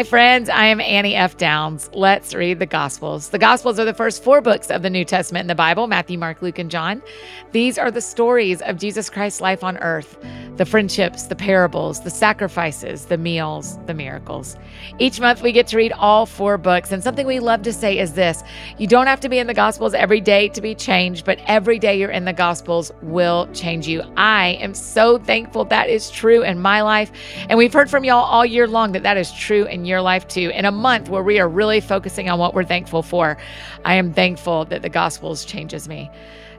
Hi, friends. I am Annie F. Downs. Let's read the Gospels. The Gospels are the first four books of the New Testament in the Bible Matthew, Mark, Luke, and John. These are the stories of Jesus Christ's life on earth the friendships, the parables, the sacrifices, the meals, the miracles. Each month, we get to read all four books. And something we love to say is this you don't have to be in the Gospels every day to be changed, but every day you're in the Gospels will change you. I am so thankful that is true in my life. And we've heard from y'all all year long that that is true in your life too. In a month where we are really focusing on what we're thankful for, I am thankful that the Gospels changes me.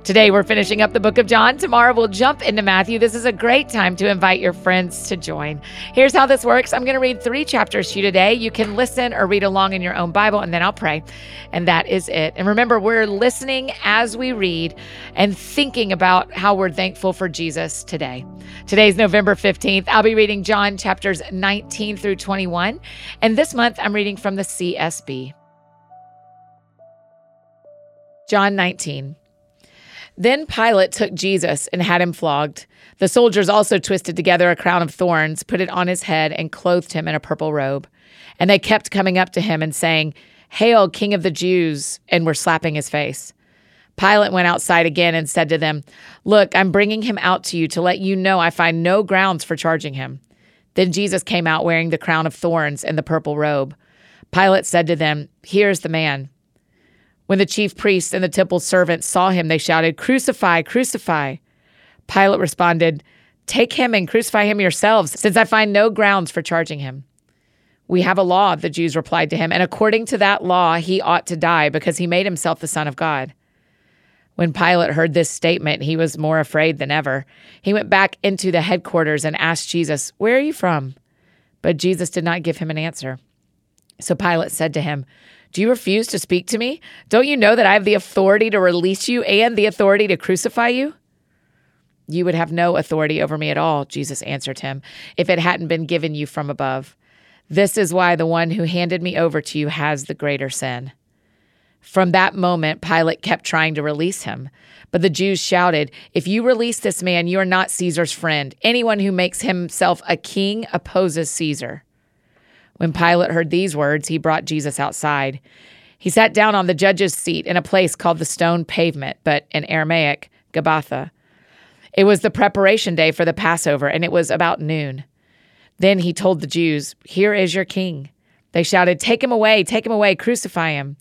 Today, we're finishing up the book of John. Tomorrow, we'll jump into Matthew. This is a great time to invite your friends to join. Here's how this works I'm going to read three chapters to you today. You can listen or read along in your own Bible, and then I'll pray. And that is it. And remember, we're listening as we read and thinking about how we're thankful for Jesus today. Today's November 15th. I'll be reading John chapters 19 through 21. And this month, I'm reading from the CSB. John 19. Then Pilate took Jesus and had him flogged. The soldiers also twisted together a crown of thorns, put it on his head, and clothed him in a purple robe. And they kept coming up to him and saying, Hail, King of the Jews, and were slapping his face. Pilate went outside again and said to them, Look, I'm bringing him out to you to let you know I find no grounds for charging him. Then Jesus came out wearing the crown of thorns and the purple robe. Pilate said to them, Here's the man. When the chief priests and the temple servants saw him, they shouted, Crucify, crucify. Pilate responded, Take him and crucify him yourselves, since I find no grounds for charging him. We have a law, the Jews replied to him, and according to that law, he ought to die because he made himself the Son of God. When Pilate heard this statement, he was more afraid than ever. He went back into the headquarters and asked Jesus, Where are you from? But Jesus did not give him an answer. So Pilate said to him, Do you refuse to speak to me? Don't you know that I have the authority to release you and the authority to crucify you? You would have no authority over me at all, Jesus answered him, if it hadn't been given you from above. This is why the one who handed me over to you has the greater sin. From that moment, Pilate kept trying to release him. But the Jews shouted, If you release this man, you are not Caesar's friend. Anyone who makes himself a king opposes Caesar. When Pilate heard these words, he brought Jesus outside. He sat down on the judge's seat in a place called the stone pavement, but in Aramaic, Gabbatha. It was the preparation day for the Passover, and it was about noon. Then he told the Jews, Here is your king. They shouted, Take him away, take him away, crucify him.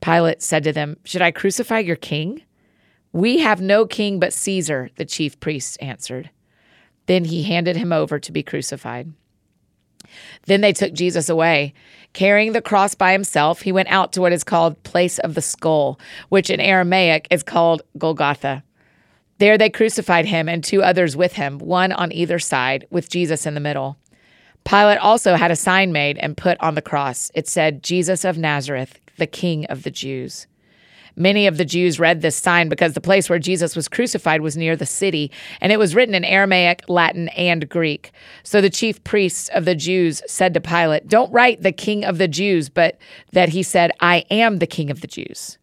Pilate said to them, Should I crucify your king? We have no king but Caesar, the chief priests answered. Then he handed him over to be crucified. Then they took Jesus away. Carrying the cross by himself, he went out to what is called Place of the Skull, which in Aramaic is called Golgotha. There they crucified him and two others with him, one on either side, with Jesus in the middle. Pilate also had a sign made and put on the cross. It said, Jesus of Nazareth, the King of the Jews. Many of the Jews read this sign because the place where Jesus was crucified was near the city, and it was written in Aramaic, Latin, and Greek. So the chief priests of the Jews said to Pilate, Don't write the King of the Jews, but that he said, I am the King of the Jews.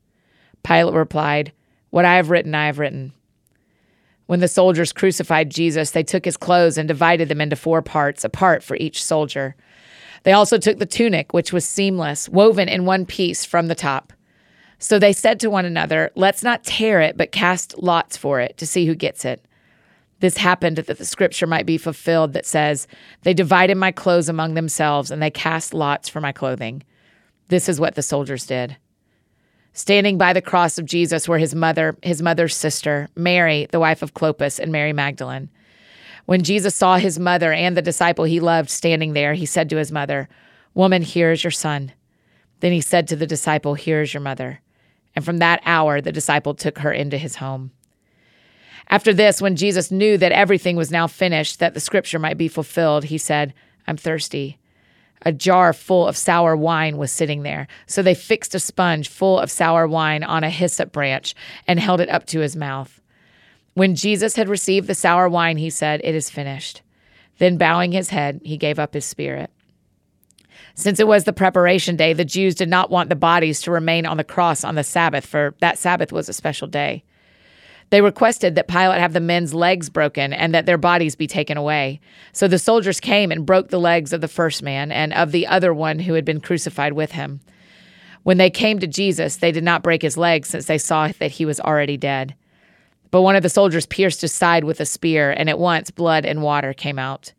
Pilate replied, What I have written, I have written. When the soldiers crucified Jesus, they took his clothes and divided them into four parts, a part for each soldier. They also took the tunic, which was seamless, woven in one piece from the top. So they said to one another, Let's not tear it, but cast lots for it to see who gets it. This happened that the scripture might be fulfilled that says, They divided my clothes among themselves, and they cast lots for my clothing. This is what the soldiers did. Standing by the cross of Jesus were his mother, his mother's sister, Mary, the wife of Clopas, and Mary Magdalene. When Jesus saw his mother and the disciple he loved standing there, he said to his mother, Woman, here is your son. Then he said to the disciple, Here is your mother. And from that hour, the disciple took her into his home. After this, when Jesus knew that everything was now finished, that the scripture might be fulfilled, he said, I'm thirsty. A jar full of sour wine was sitting there. So they fixed a sponge full of sour wine on a hyssop branch and held it up to his mouth. When Jesus had received the sour wine, he said, It is finished. Then, bowing his head, he gave up his spirit. Since it was the preparation day, the Jews did not want the bodies to remain on the cross on the Sabbath, for that Sabbath was a special day. They requested that Pilate have the men's legs broken and that their bodies be taken away. So the soldiers came and broke the legs of the first man and of the other one who had been crucified with him. When they came to Jesus, they did not break his legs since they saw that he was already dead. But one of the soldiers pierced his side with a spear, and at once blood and water came out.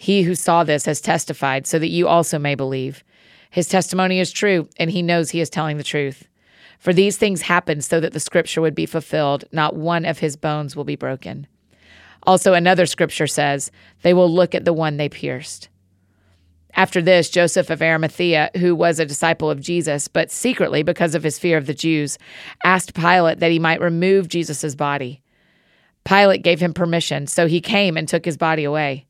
He who saw this has testified, so that you also may believe. His testimony is true, and he knows he is telling the truth. For these things happened so that the scripture would be fulfilled not one of his bones will be broken. Also, another scripture says, They will look at the one they pierced. After this, Joseph of Arimathea, who was a disciple of Jesus, but secretly because of his fear of the Jews, asked Pilate that he might remove Jesus' body. Pilate gave him permission, so he came and took his body away.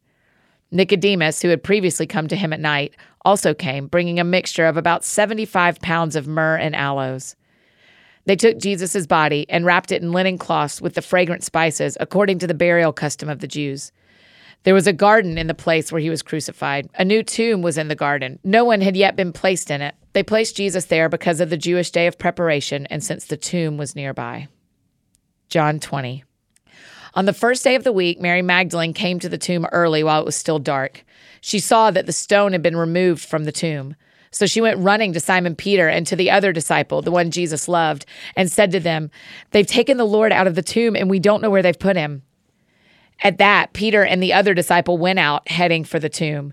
Nicodemus, who had previously come to him at night, also came, bringing a mixture of about 75 pounds of myrrh and aloes. They took Jesus' body and wrapped it in linen cloths with the fragrant spices, according to the burial custom of the Jews. There was a garden in the place where he was crucified. A new tomb was in the garden. No one had yet been placed in it. They placed Jesus there because of the Jewish day of preparation and since the tomb was nearby. John 20. On the first day of the week, Mary Magdalene came to the tomb early while it was still dark. She saw that the stone had been removed from the tomb. So she went running to Simon Peter and to the other disciple, the one Jesus loved, and said to them, They've taken the Lord out of the tomb, and we don't know where they've put him. At that, Peter and the other disciple went out, heading for the tomb.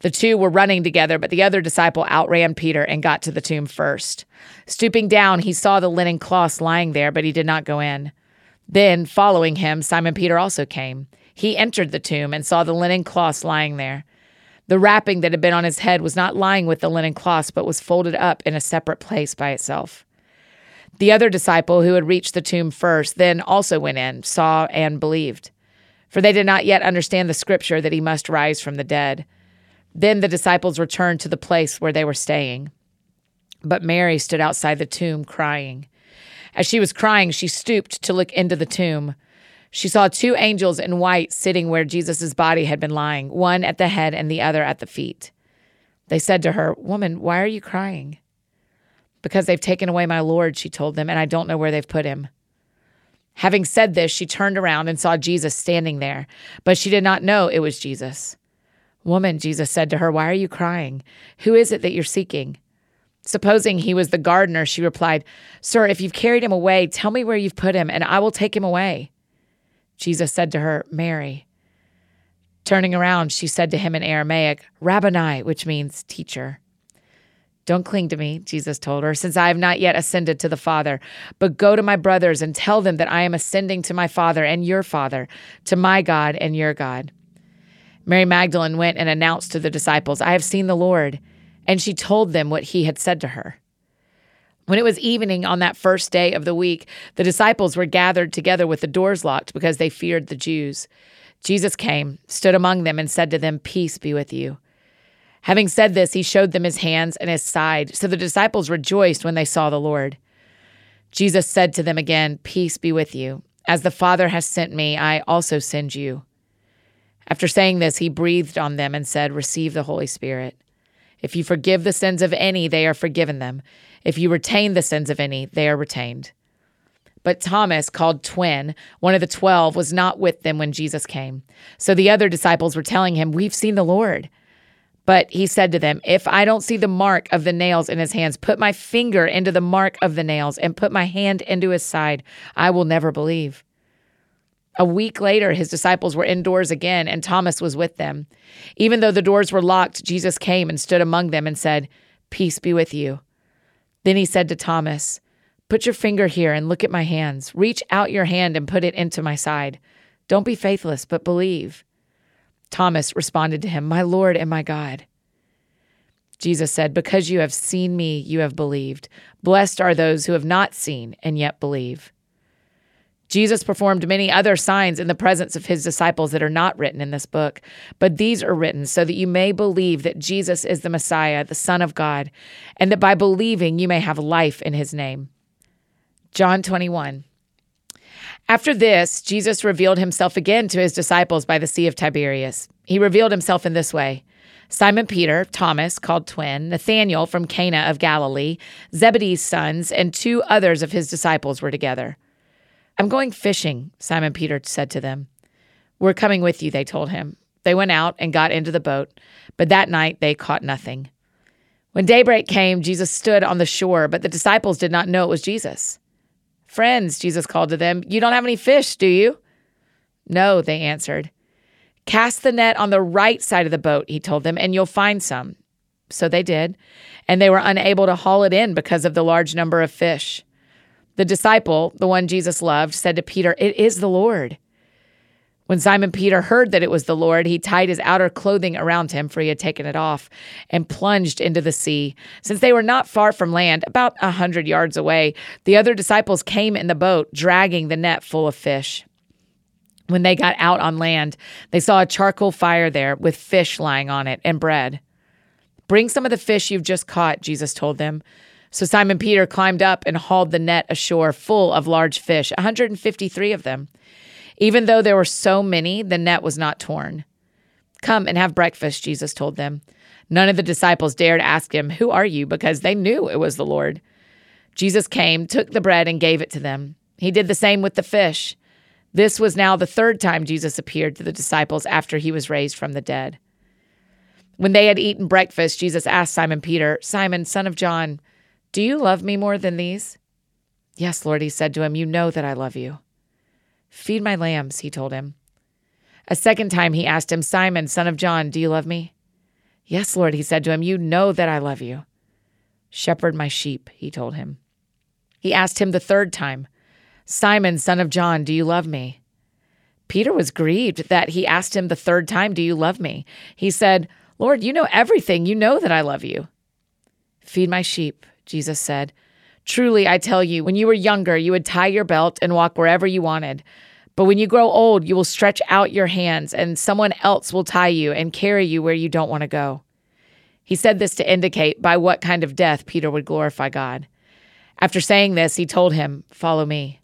The two were running together, but the other disciple outran Peter and got to the tomb first. Stooping down, he saw the linen cloths lying there, but he did not go in. Then, following him, Simon Peter also came. He entered the tomb and saw the linen cloths lying there. The wrapping that had been on his head was not lying with the linen cloths, but was folded up in a separate place by itself. The other disciple who had reached the tomb first then also went in, saw, and believed. For they did not yet understand the scripture that he must rise from the dead. Then the disciples returned to the place where they were staying. But Mary stood outside the tomb crying. As she was crying, she stooped to look into the tomb. She saw two angels in white sitting where Jesus' body had been lying, one at the head and the other at the feet. They said to her, Woman, why are you crying? Because they've taken away my Lord, she told them, and I don't know where they've put him. Having said this, she turned around and saw Jesus standing there, but she did not know it was Jesus. Woman, Jesus said to her, Why are you crying? Who is it that you're seeking? Supposing he was the gardener, she replied, Sir, if you've carried him away, tell me where you've put him, and I will take him away. Jesus said to her, Mary. Turning around, she said to him in Aramaic, Rabboni, which means teacher. Don't cling to me, Jesus told her, since I have not yet ascended to the Father. But go to my brothers and tell them that I am ascending to my Father and your Father, to my God and your God. Mary Magdalene went and announced to the disciples, I have seen the Lord. And she told them what he had said to her. When it was evening on that first day of the week, the disciples were gathered together with the doors locked because they feared the Jews. Jesus came, stood among them, and said to them, Peace be with you. Having said this, he showed them his hands and his side. So the disciples rejoiced when they saw the Lord. Jesus said to them again, Peace be with you. As the Father has sent me, I also send you. After saying this, he breathed on them and said, Receive the Holy Spirit. If you forgive the sins of any, they are forgiven them. If you retain the sins of any, they are retained. But Thomas, called Twin, one of the twelve, was not with them when Jesus came. So the other disciples were telling him, We've seen the Lord. But he said to them, If I don't see the mark of the nails in his hands, put my finger into the mark of the nails, and put my hand into his side, I will never believe. A week later, his disciples were indoors again, and Thomas was with them. Even though the doors were locked, Jesus came and stood among them and said, Peace be with you. Then he said to Thomas, Put your finger here and look at my hands. Reach out your hand and put it into my side. Don't be faithless, but believe. Thomas responded to him, My Lord and my God. Jesus said, Because you have seen me, you have believed. Blessed are those who have not seen and yet believe. Jesus performed many other signs in the presence of his disciples that are not written in this book, but these are written so that you may believe that Jesus is the Messiah, the Son of God, and that by believing you may have life in his name. John 21. After this, Jesus revealed himself again to his disciples by the Sea of Tiberias. He revealed himself in this way. Simon Peter, Thomas, called twin, Nathanael from Cana of Galilee, Zebedee's sons, and two others of his disciples were together. I'm going fishing, Simon Peter said to them. We're coming with you, they told him. They went out and got into the boat, but that night they caught nothing. When daybreak came, Jesus stood on the shore, but the disciples did not know it was Jesus. Friends, Jesus called to them, you don't have any fish, do you? No, they answered. Cast the net on the right side of the boat, he told them, and you'll find some. So they did, and they were unable to haul it in because of the large number of fish. The disciple, the one Jesus loved, said to Peter, It is the Lord. When Simon Peter heard that it was the Lord, he tied his outer clothing around him, for he had taken it off, and plunged into the sea. Since they were not far from land, about a hundred yards away, the other disciples came in the boat, dragging the net full of fish. When they got out on land, they saw a charcoal fire there with fish lying on it and bread. Bring some of the fish you've just caught, Jesus told them. So Simon Peter climbed up and hauled the net ashore full of large fish, 153 of them. Even though there were so many, the net was not torn. Come and have breakfast, Jesus told them. None of the disciples dared ask him, Who are you? because they knew it was the Lord. Jesus came, took the bread, and gave it to them. He did the same with the fish. This was now the third time Jesus appeared to the disciples after he was raised from the dead. When they had eaten breakfast, Jesus asked Simon Peter, Simon, son of John, do you love me more than these? Yes, Lord, he said to him, You know that I love you. Feed my lambs, he told him. A second time he asked him, Simon, son of John, do you love me? Yes, Lord, he said to him, You know that I love you. Shepherd my sheep, he told him. He asked him the third time, Simon, son of John, do you love me? Peter was grieved that he asked him the third time, Do you love me? He said, Lord, you know everything. You know that I love you. Feed my sheep, Jesus said. Truly, I tell you, when you were younger, you would tie your belt and walk wherever you wanted. But when you grow old, you will stretch out your hands, and someone else will tie you and carry you where you don't want to go. He said this to indicate by what kind of death Peter would glorify God. After saying this, he told him, Follow me.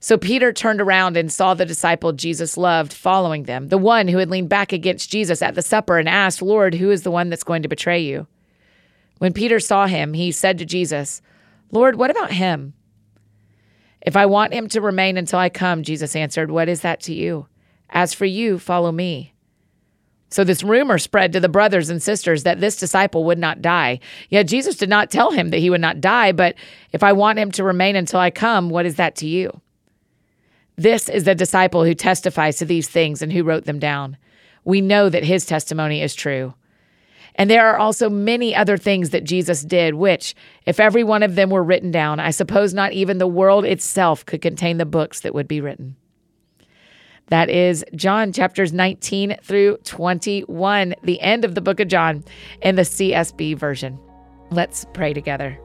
So Peter turned around and saw the disciple Jesus loved following them, the one who had leaned back against Jesus at the supper and asked, Lord, who is the one that's going to betray you? When Peter saw him, he said to Jesus, Lord, what about him? If I want him to remain until I come, Jesus answered, What is that to you? As for you, follow me. So this rumor spread to the brothers and sisters that this disciple would not die. Yet Jesus did not tell him that he would not die, but if I want him to remain until I come, what is that to you? This is the disciple who testifies to these things and who wrote them down. We know that his testimony is true. And there are also many other things that Jesus did, which, if every one of them were written down, I suppose not even the world itself could contain the books that would be written. That is John chapters 19 through 21, the end of the book of John in the CSB version. Let's pray together.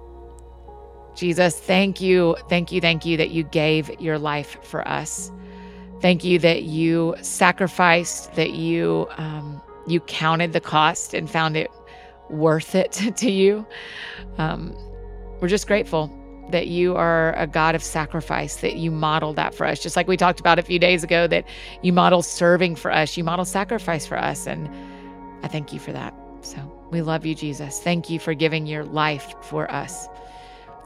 Jesus, thank you, thank you, thank you that you gave your life for us. Thank you that you sacrificed, that you um, you counted the cost and found it worth it to you. Um, we're just grateful that you are a God of sacrifice, that you model that for us. Just like we talked about a few days ago, that you model serving for us, you model sacrifice for us. And I thank you for that. So we love you, Jesus. Thank you for giving your life for us.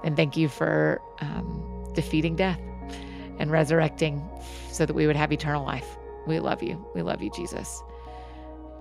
And thank you for um, defeating death and resurrecting so that we would have eternal life. We love you. We love you, Jesus.